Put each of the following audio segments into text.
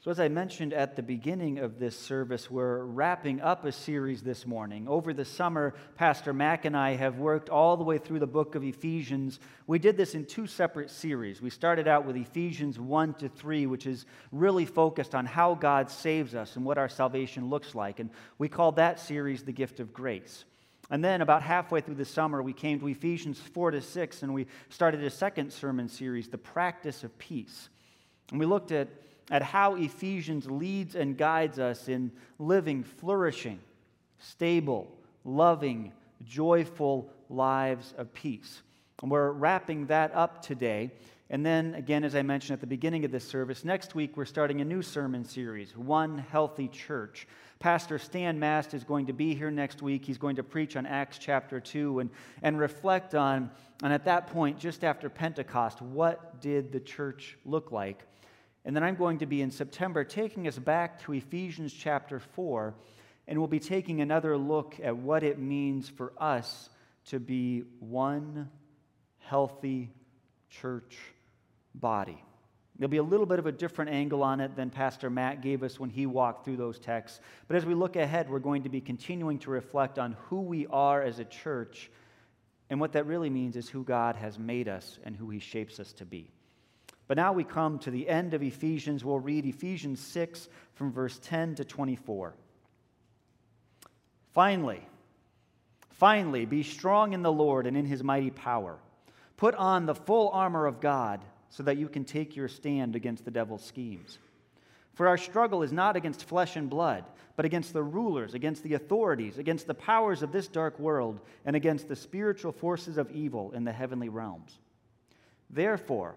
So, as I mentioned at the beginning of this service, we're wrapping up a series this morning. Over the summer, Pastor Mac and I have worked all the way through the book of Ephesians. We did this in two separate series. We started out with Ephesians 1 to 3, which is really focused on how God saves us and what our salvation looks like. And we called that series The Gift of Grace. And then, about halfway through the summer, we came to Ephesians 4 to 6, and we started a second sermon series, The Practice of Peace. And we looked at at how Ephesians leads and guides us in living flourishing, stable, loving, joyful lives of peace. And we're wrapping that up today. And then, again, as I mentioned at the beginning of this service, next week we're starting a new sermon series, One Healthy Church. Pastor Stan Mast is going to be here next week. He's going to preach on Acts chapter 2 and, and reflect on, and at that point, just after Pentecost, what did the church look like? And then I'm going to be in September taking us back to Ephesians chapter 4, and we'll be taking another look at what it means for us to be one healthy church body. There'll be a little bit of a different angle on it than Pastor Matt gave us when he walked through those texts. But as we look ahead, we're going to be continuing to reflect on who we are as a church. And what that really means is who God has made us and who he shapes us to be. But now we come to the end of Ephesians. We'll read Ephesians 6 from verse 10 to 24. Finally, finally, be strong in the Lord and in his mighty power. Put on the full armor of God so that you can take your stand against the devil's schemes. For our struggle is not against flesh and blood, but against the rulers, against the authorities, against the powers of this dark world, and against the spiritual forces of evil in the heavenly realms. Therefore,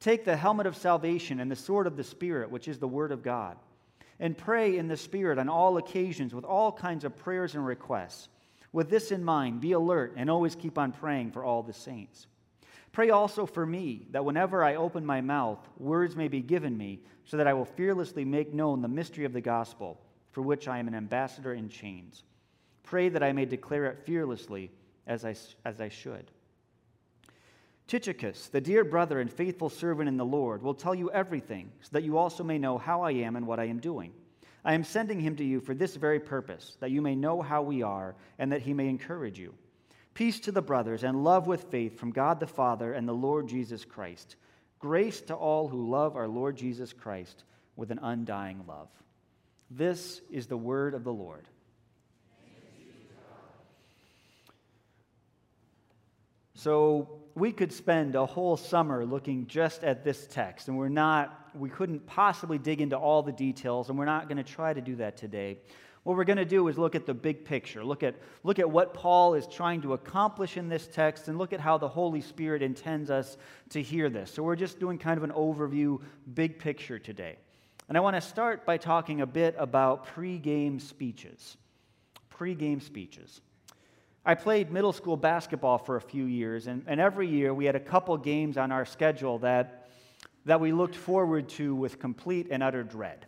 Take the helmet of salvation and the sword of the Spirit, which is the Word of God, and pray in the Spirit on all occasions with all kinds of prayers and requests. With this in mind, be alert and always keep on praying for all the saints. Pray also for me, that whenever I open my mouth, words may be given me, so that I will fearlessly make known the mystery of the gospel, for which I am an ambassador in chains. Pray that I may declare it fearlessly as I, as I should. Tychicus, the dear brother and faithful servant in the Lord, will tell you everything, so that you also may know how I am and what I am doing. I am sending him to you for this very purpose, that you may know how we are, and that he may encourage you. Peace to the brothers, and love with faith from God the Father and the Lord Jesus Christ. Grace to all who love our Lord Jesus Christ with an undying love. This is the word of the Lord. So we could spend a whole summer looking just at this text, and we're not, we couldn't possibly dig into all the details, and we're not going to try to do that today. What we're going to do is look at the big picture, look at, look at what Paul is trying to accomplish in this text, and look at how the Holy Spirit intends us to hear this. So we're just doing kind of an overview, big picture today. And I want to start by talking a bit about pre-game speeches. Pre-game speeches. I played middle school basketball for a few years, and, and every year we had a couple games on our schedule that, that we looked forward to with complete and utter dread.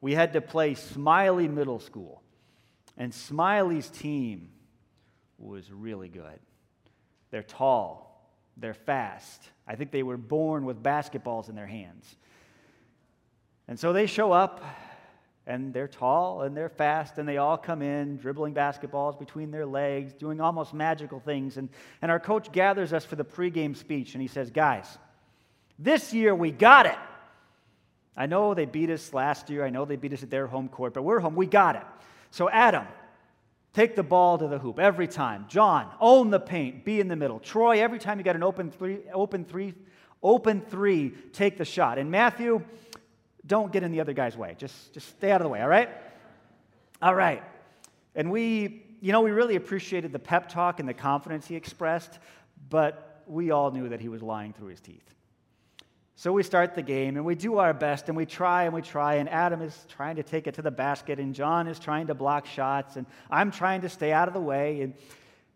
We had to play Smiley Middle School, and Smiley's team was really good. They're tall, they're fast. I think they were born with basketballs in their hands. And so they show up and they're tall and they're fast and they all come in dribbling basketballs between their legs doing almost magical things. And, and our coach gathers us for the pregame speech and he says guys this year we got it. I know they beat us last year. I know they beat us at their home court but we're home. We got it. So adam take the ball to the hoop every time. John own the paint. Be in the middle. Troy every time you got an open three open three open three take the shot. And matthew don't get in the other guy's way. Just, just stay out of the way, all right? All right. And we, you know, we really appreciated the pep talk and the confidence he expressed, but we all knew that he was lying through his teeth. So we start the game and we do our best and we try and we try. And Adam is trying to take it to the basket and John is trying to block shots and I'm trying to stay out of the way. And,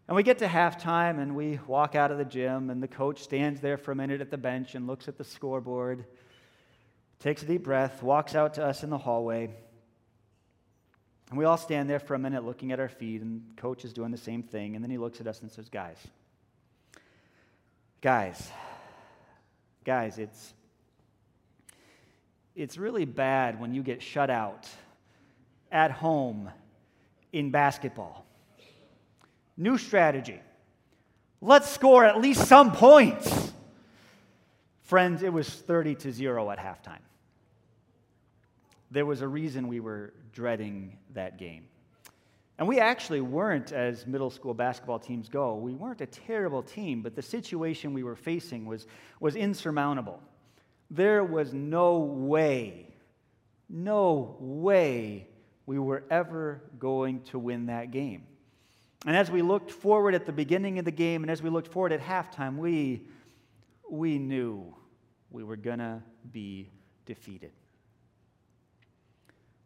and we get to halftime and we walk out of the gym and the coach stands there for a minute at the bench and looks at the scoreboard, takes a deep breath, walks out to us in the hallway. And we all stand there for a minute looking at our feet and coach is doing the same thing. And then he looks at us and says, Guys, guys, Guys, it's, it's really bad when you get shut out at home in basketball. New strategy. Let's score at least some points. Friends, it was 30 to 0 at halftime. There was a reason we were dreading that game. And we actually weren't, as middle school basketball teams go, we weren't a terrible team, but the situation we were facing was, was insurmountable. There was no way, no way we were ever going to win that game. And as we looked forward at the beginning of the game and as we looked forward at halftime, we, we knew we were going to be defeated.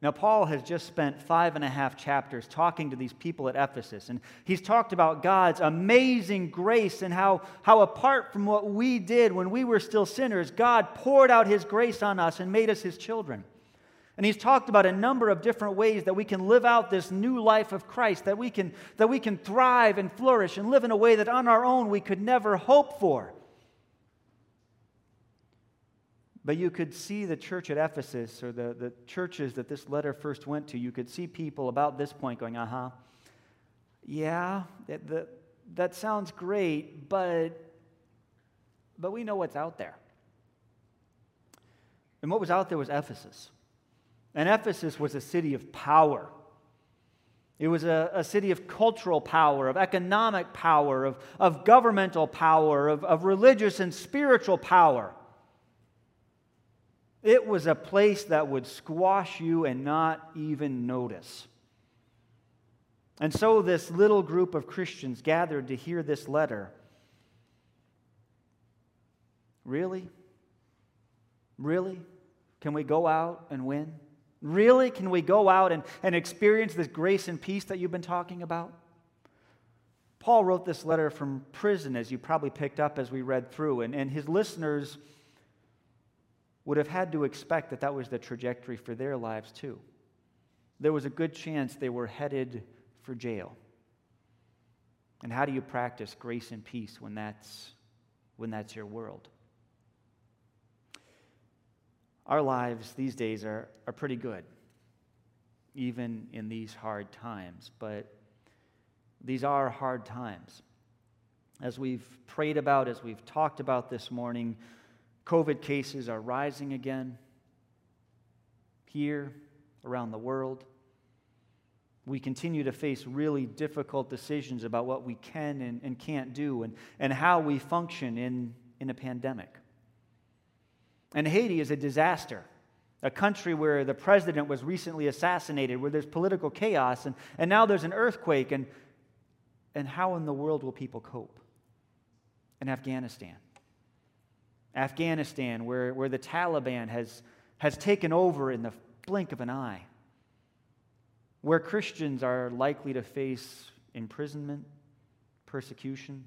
Now, Paul has just spent five and a half chapters talking to these people at Ephesus, and he's talked about God's amazing grace and how, how, apart from what we did when we were still sinners, God poured out his grace on us and made us his children. And he's talked about a number of different ways that we can live out this new life of Christ, that we can, that we can thrive and flourish and live in a way that on our own we could never hope for. But you could see the church at Ephesus or the, the churches that this letter first went to, you could see people about this point going, uh huh, yeah, that, that, that sounds great, but, but we know what's out there. And what was out there was Ephesus. And Ephesus was a city of power. It was a, a, city of cultural power, of economic power, of, of governmental power, of, of religious and spiritual power. It was a place that would squash you and not even notice. And so, this little group of Christians gathered to hear this letter. Really? Really? Can we go out and win? Really? Can we go out and, and experience this grace and peace that you've been talking about? Paul wrote this letter from prison, as you probably picked up as we read through, and, and his listeners would have had to expect that that was the trajectory for their lives too. There was a good chance they were headed for jail. And how do you practice grace and peace when that's, when that's your world? Our lives these days are, are pretty good, even in these hard times, but these are hard times. As we've prayed about, as we've talked about this morning, COVID cases are rising again here, around the world. We continue to face really difficult decisions about what we can and, and can't do and, and how we function in, in a pandemic. And Haiti is a disaster, a country where the president was recently assassinated, where there's political chaos, and, and now there's an earthquake. And, and how in the world will people cope? In Afghanistan. Afghanistan, where, where the Taliban has, has taken over in the blink of an eye, where Christians are likely to face imprisonment, persecution,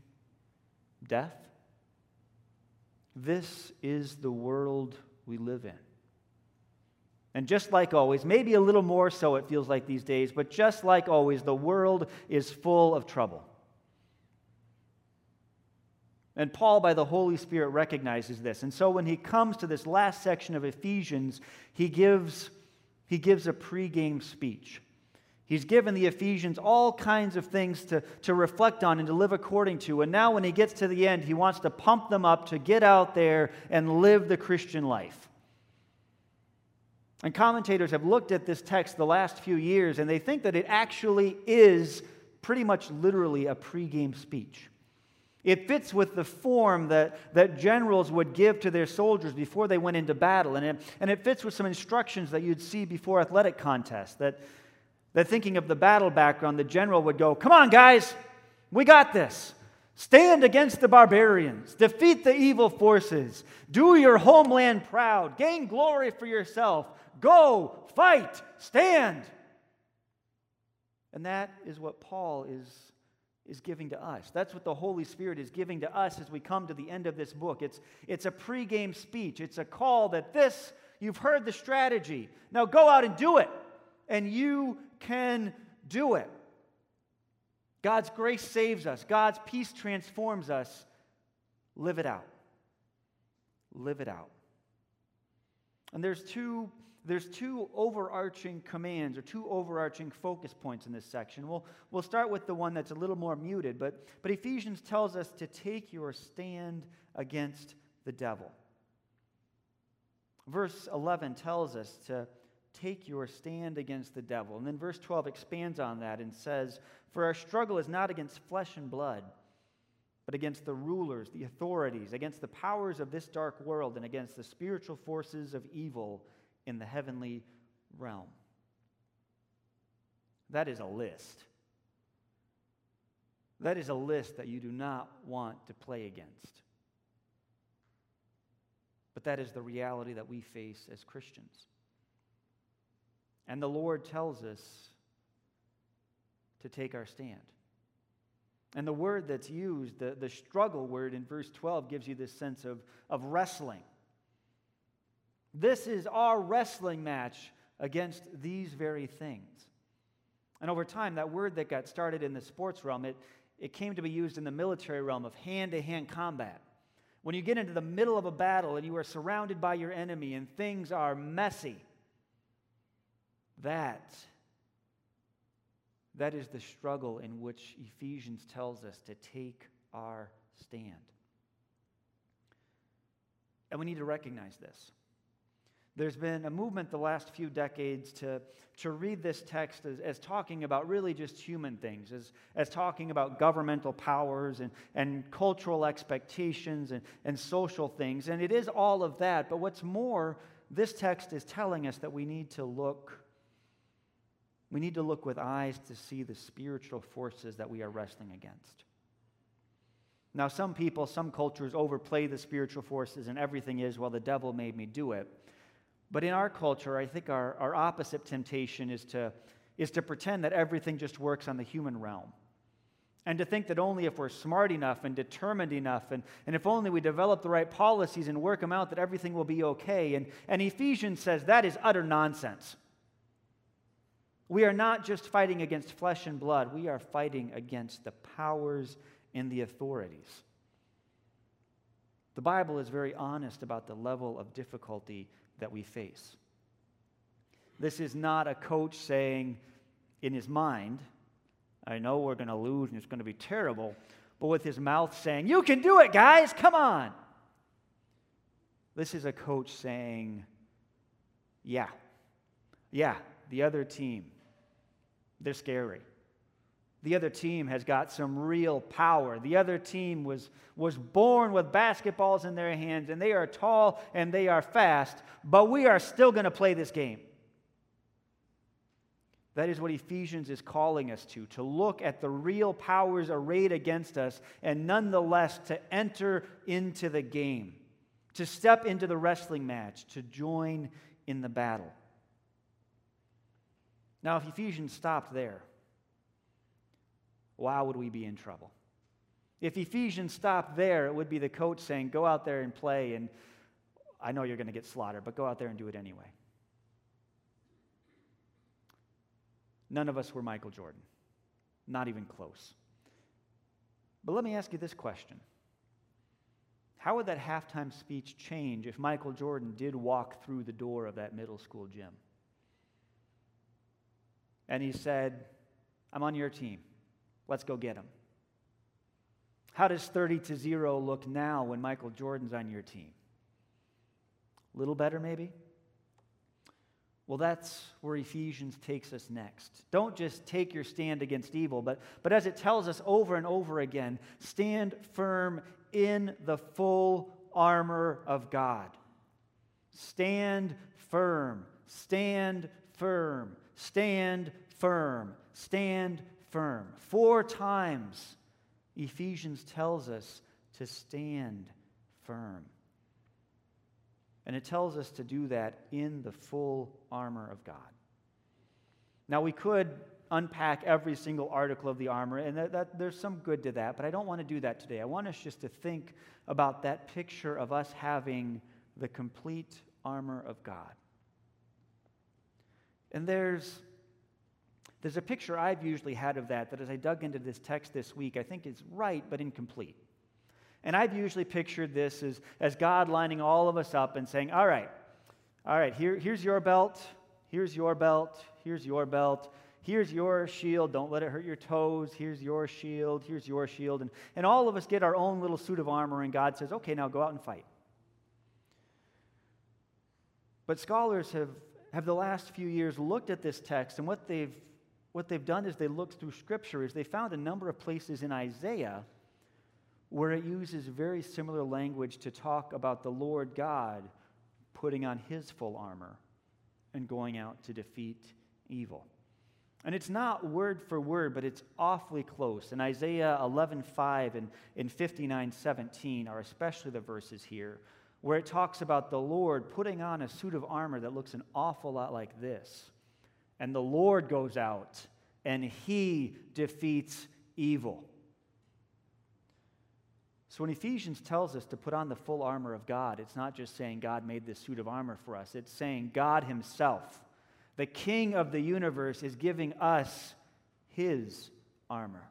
death. This is the world we live in. And just like always, maybe a little more so it feels like these days, but just like always, the world is full of trouble. And Paul, by the Holy Spirit, recognizes this. And so when he comes to this last section of Ephesians, he gives, he gives a pregame speech. He's given the Ephesians all kinds of things to, to reflect on and to live according to. And now, when he gets to the end, he wants to pump them up to get out there and live the Christian life. And commentators have looked at this text the last few years, and they think that it actually is pretty much literally a pregame speech. It fits with the form that, that generals would give to their soldiers before they went into battle. And it, and it fits with some instructions that you'd see before athletic contests. That, that thinking of the battle background, the general would go, Come on, guys, we got this. Stand against the barbarians, defeat the evil forces, do your homeland proud, gain glory for yourself. Go, fight, stand. And that is what Paul is, is giving to us. That's what the Holy Spirit is giving to us as we come to the end of this book. It's, it's a pregame speech, it's a call that this, you've heard the strategy. Now go out and do it. And you can do it. God's grace saves us, God's peace transforms us. Live it out. Live it out. And there's two, there's two overarching commands or two overarching focus points in this section. We'll, we'll start with the one that's a little more muted, but, but Ephesians tells us to take your stand against the devil. Verse 11 tells us to take your stand against the devil. And then verse 12 expands on that and says, For our struggle is not against flesh and blood, but against the rulers, the authorities, against the powers of this dark world, and against the spiritual forces of evil in the heavenly realm. That is a list. That is a list that you do not want to play against. But that is the reality that we face as Christians. And the Lord tells us to take our stand. And the word that's used, the, the struggle word in verse 12, gives you this sense of, of wrestling. This is our wrestling match against these very things. And over time, that word that got started in the sports realm, it, it came to be used in the military realm of hand to hand combat. When you get into the middle of a battle and you are surrounded by your enemy and things are messy, that, that is the struggle in which Ephesians tells us to take our stand. And we need to recognize this. There's been a movement the last few decades to, to read this text as, as talking about really just human things, as, as talking about governmental powers and, and cultural expectations and, and social things. And it is all of that. But what's more, this text is telling us that we need to look we need to look with eyes to see the spiritual forces that we are wrestling against. Now, some people, some cultures overplay the spiritual forces, and everything is, well, the devil made me do it. But in our culture, I think our, our opposite temptation is to, is to pretend that everything just works on the human realm. And to think that only if we're smart enough and determined enough, and, and if only we develop the right policies and work them out, that everything will be okay. And, and Ephesians says that is utter nonsense. We are not just fighting against flesh and blood, we are fighting against the powers and the authorities. The Bible is very honest about the level of difficulty that we face. This is not a coach saying in his mind, I know we're going to lose and it's going to be terrible, but with his mouth saying, You can do it, guys, come on. This is a coach saying, Yeah, yeah, the other team, they're scary. The other team has got some real power. The other team was, was born with basketballs in their hands, and they are tall and they are fast, but we are still going to play this game. That is what Ephesians is calling us to, to look at the real powers arrayed against us, and nonetheless to enter into the game, to step into the wrestling match, to join in the battle. Now, if Ephesians stopped there, why would we be in trouble? If Ephesians stopped there, it would be the coach saying, Go out there and play, and I know you're going to get slaughtered, but go out there and do it anyway. None of us were Michael Jordan, not even close. But let me ask you this question How would that halftime speech change if Michael Jordan did walk through the door of that middle school gym? and he said, I'm on your team. Let's go get him. How does 30 to 0 look now when Michael Jordan's on your team? A little better, maybe? Well, that's where Ephesians takes us next. Don't just take your stand against evil, but, but as it tells us over and over again, stand firm in the full armor of God. Stand firm. Stand firm. Stand firm. Stand firm. Four times Ephesians tells us to stand firm. And it tells us to do that in the full armor of God. Now, we could unpack every single article of the armor, and that, that, there's some good to that, but I don't want to do that today. I want us just to think about that picture of us having the complete armor of God. And there's, there's a picture I've usually had of that, that as I dug into this text this week, I think is right but incomplete. And I've usually pictured this as, as God lining all of us up and saying, All right, all right, here, here's your belt, here's your belt, here's your belt, here's your shield, don't let it hurt your toes, here's your shield, here's your shield. And, and all of us get our own little suit of armor, and God says, Okay, now go out and fight. But scholars have, have the last few years looked at this text, and what they've, what they've done is they looked through Scripture, is they found a number of places in Isaiah where it uses very similar language to talk about the Lord God putting on his full armor and going out to defeat evil. And it's not word for word, but it's awfully close. And Isaiah 11:5 and in 59:17 are especially the verses here where it talks about the Lord putting on a suit of armor that looks an awful lot like this. And the Lord goes out and he defeats evil. So when Ephesians tells us to put on the full armor of God, it's not just saying God made this suit of armor for us, it's saying God Himself, the King of the universe, is giving us His armor.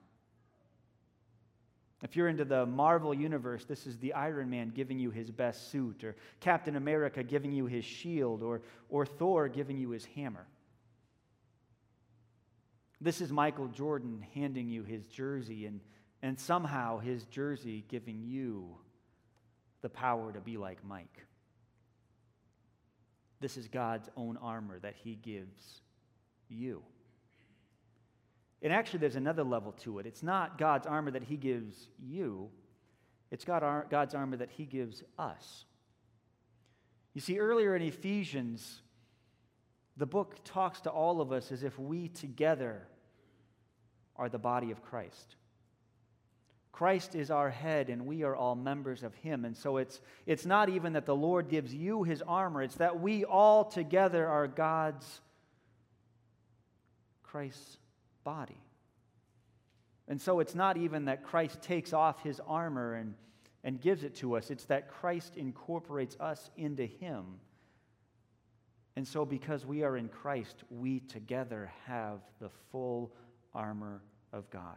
If you're into the Marvel universe, this is the Iron Man giving you his best suit, or Captain America giving you his shield, or, or Thor giving you his hammer. This is Michael Jordan handing you his jersey and and somehow his jersey giving you the power to be like Mike. This is God's own armor that he gives you. And actually, there's another level to it. It's not God's armor that he gives you, it's God, God's armor that he gives us. You see, earlier in Ephesians, the book talks to all of us as if we together are the body of Christ. Christ is our head and we are all members of him. And so it's, it's not even that the Lord gives you his armor, it's that we all together are God's, Christ's body. And so it's not even that Christ takes off his armor and, and gives it to us, it's that Christ incorporates us into him. And so, because we are in Christ, we together have the full armor of God.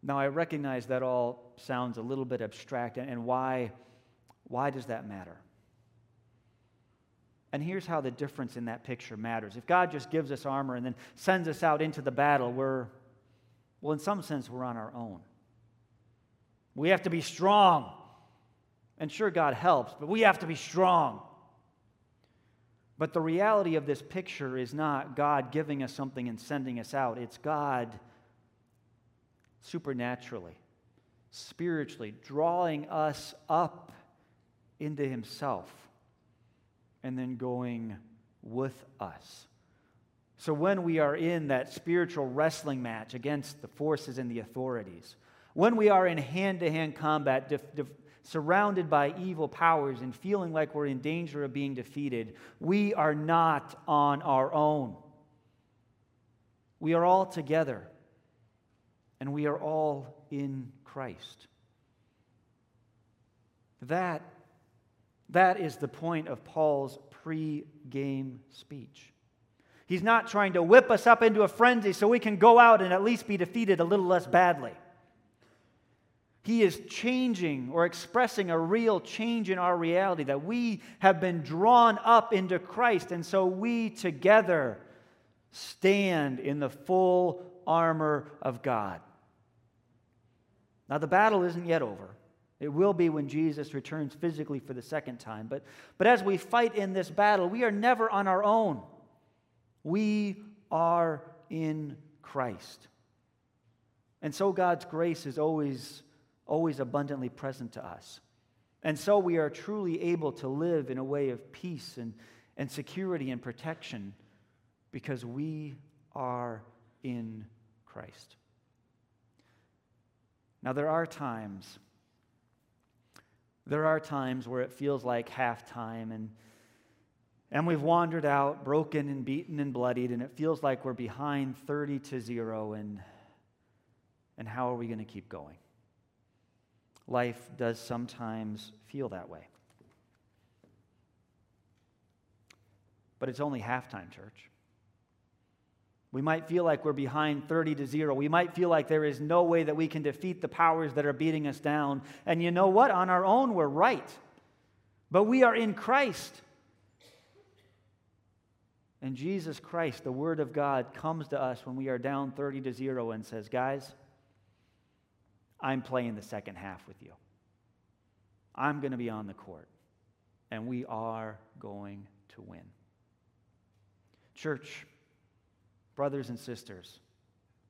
Now, I recognize that all sounds a little bit abstract, and why, why does that matter? And here's how the difference in that picture matters. If God just gives us armor and then sends us out into the battle, we're, well, in some sense, we're on our own. We have to be strong. And sure, God helps, but we have to be strong. But the reality of this picture is not God giving us something and sending us out, it's God supernaturally, spiritually, drawing us up into Himself and then going with us. So when we are in that spiritual wrestling match against the forces and the authorities, when we are in hand to hand combat, def- def- surrounded by evil powers and feeling like we're in danger of being defeated, we are not on our own. We are all together and we are all in Christ. That, that is the point of Paul's pre game speech. He's not trying to whip us up into a frenzy so we can go out and at least be defeated a little less badly. He is changing or expressing a real change in our reality that we have been drawn up into Christ, and so we together stand in the full armor of God. Now, the battle isn't yet over. It will be when Jesus returns physically for the second time. But, but as we fight in this battle, we are never on our own. We are in Christ. And so God's grace is always, always abundantly present to us. And so we are truly able to live in a way of peace and, and security and protection because we are in Christ. Now, there are times, there are times where it feels like halftime and and we've wandered out, broken and beaten and bloodied, and it feels like we're behind 30 to 0, and, and how are we going to keep going? Life does sometimes feel that way. But it's only halftime, church. We might feel like we're behind 30 to 0. We might feel like there is no way that we can defeat the powers that are beating us down. And you know what? On our own, we're right. But we are in Christ. And Jesus Christ, the Word of God, comes to us when we are down 30 to 0 and says, Guys, I'm playing the second half with you. I'm going to be on the court. And we are going to win. Church, brothers and sisters,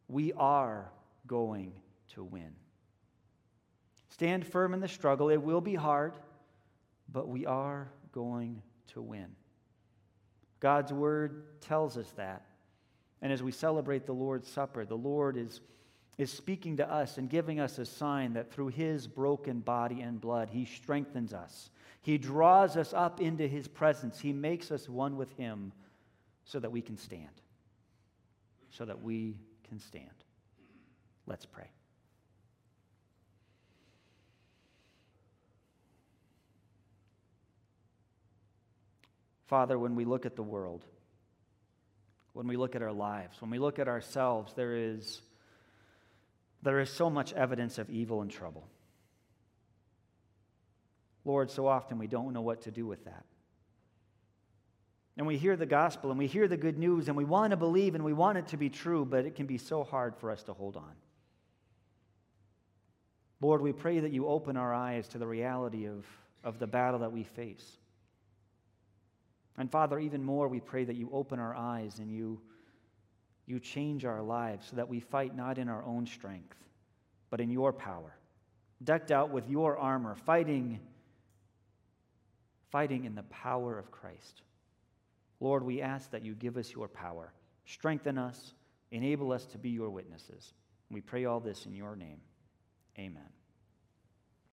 we are going to win. Stand firm in the struggle. It will be hard, but we are going to win. God's word tells us that. And as we celebrate the Lord's Supper, the Lord is, is speaking to us and giving us a sign that through his broken body and blood, he strengthens us. He draws us up into his presence. He makes us one with him so that we can stand. So that we can stand. Let's pray. Father, when we look at the world, when we look at our lives, when we look at ourselves, there is, there is so much evidence of evil and trouble. Lord, so often we don't know what to do with that. And we hear the gospel and we hear the good news and we want to believe and we want it to be true, but it can be so hard for us to hold on. Lord, we pray that you open our eyes to the reality of, of the battle that we face. And Father, even more, we pray that you open our eyes and you, you change our lives so that we fight not in our own strength, but in your power, decked out with your armor, fighting, fighting in the power of Christ. Lord, we ask that you give us your power, strengthen us, enable us to be your witnesses. We pray all this in your name. Amen.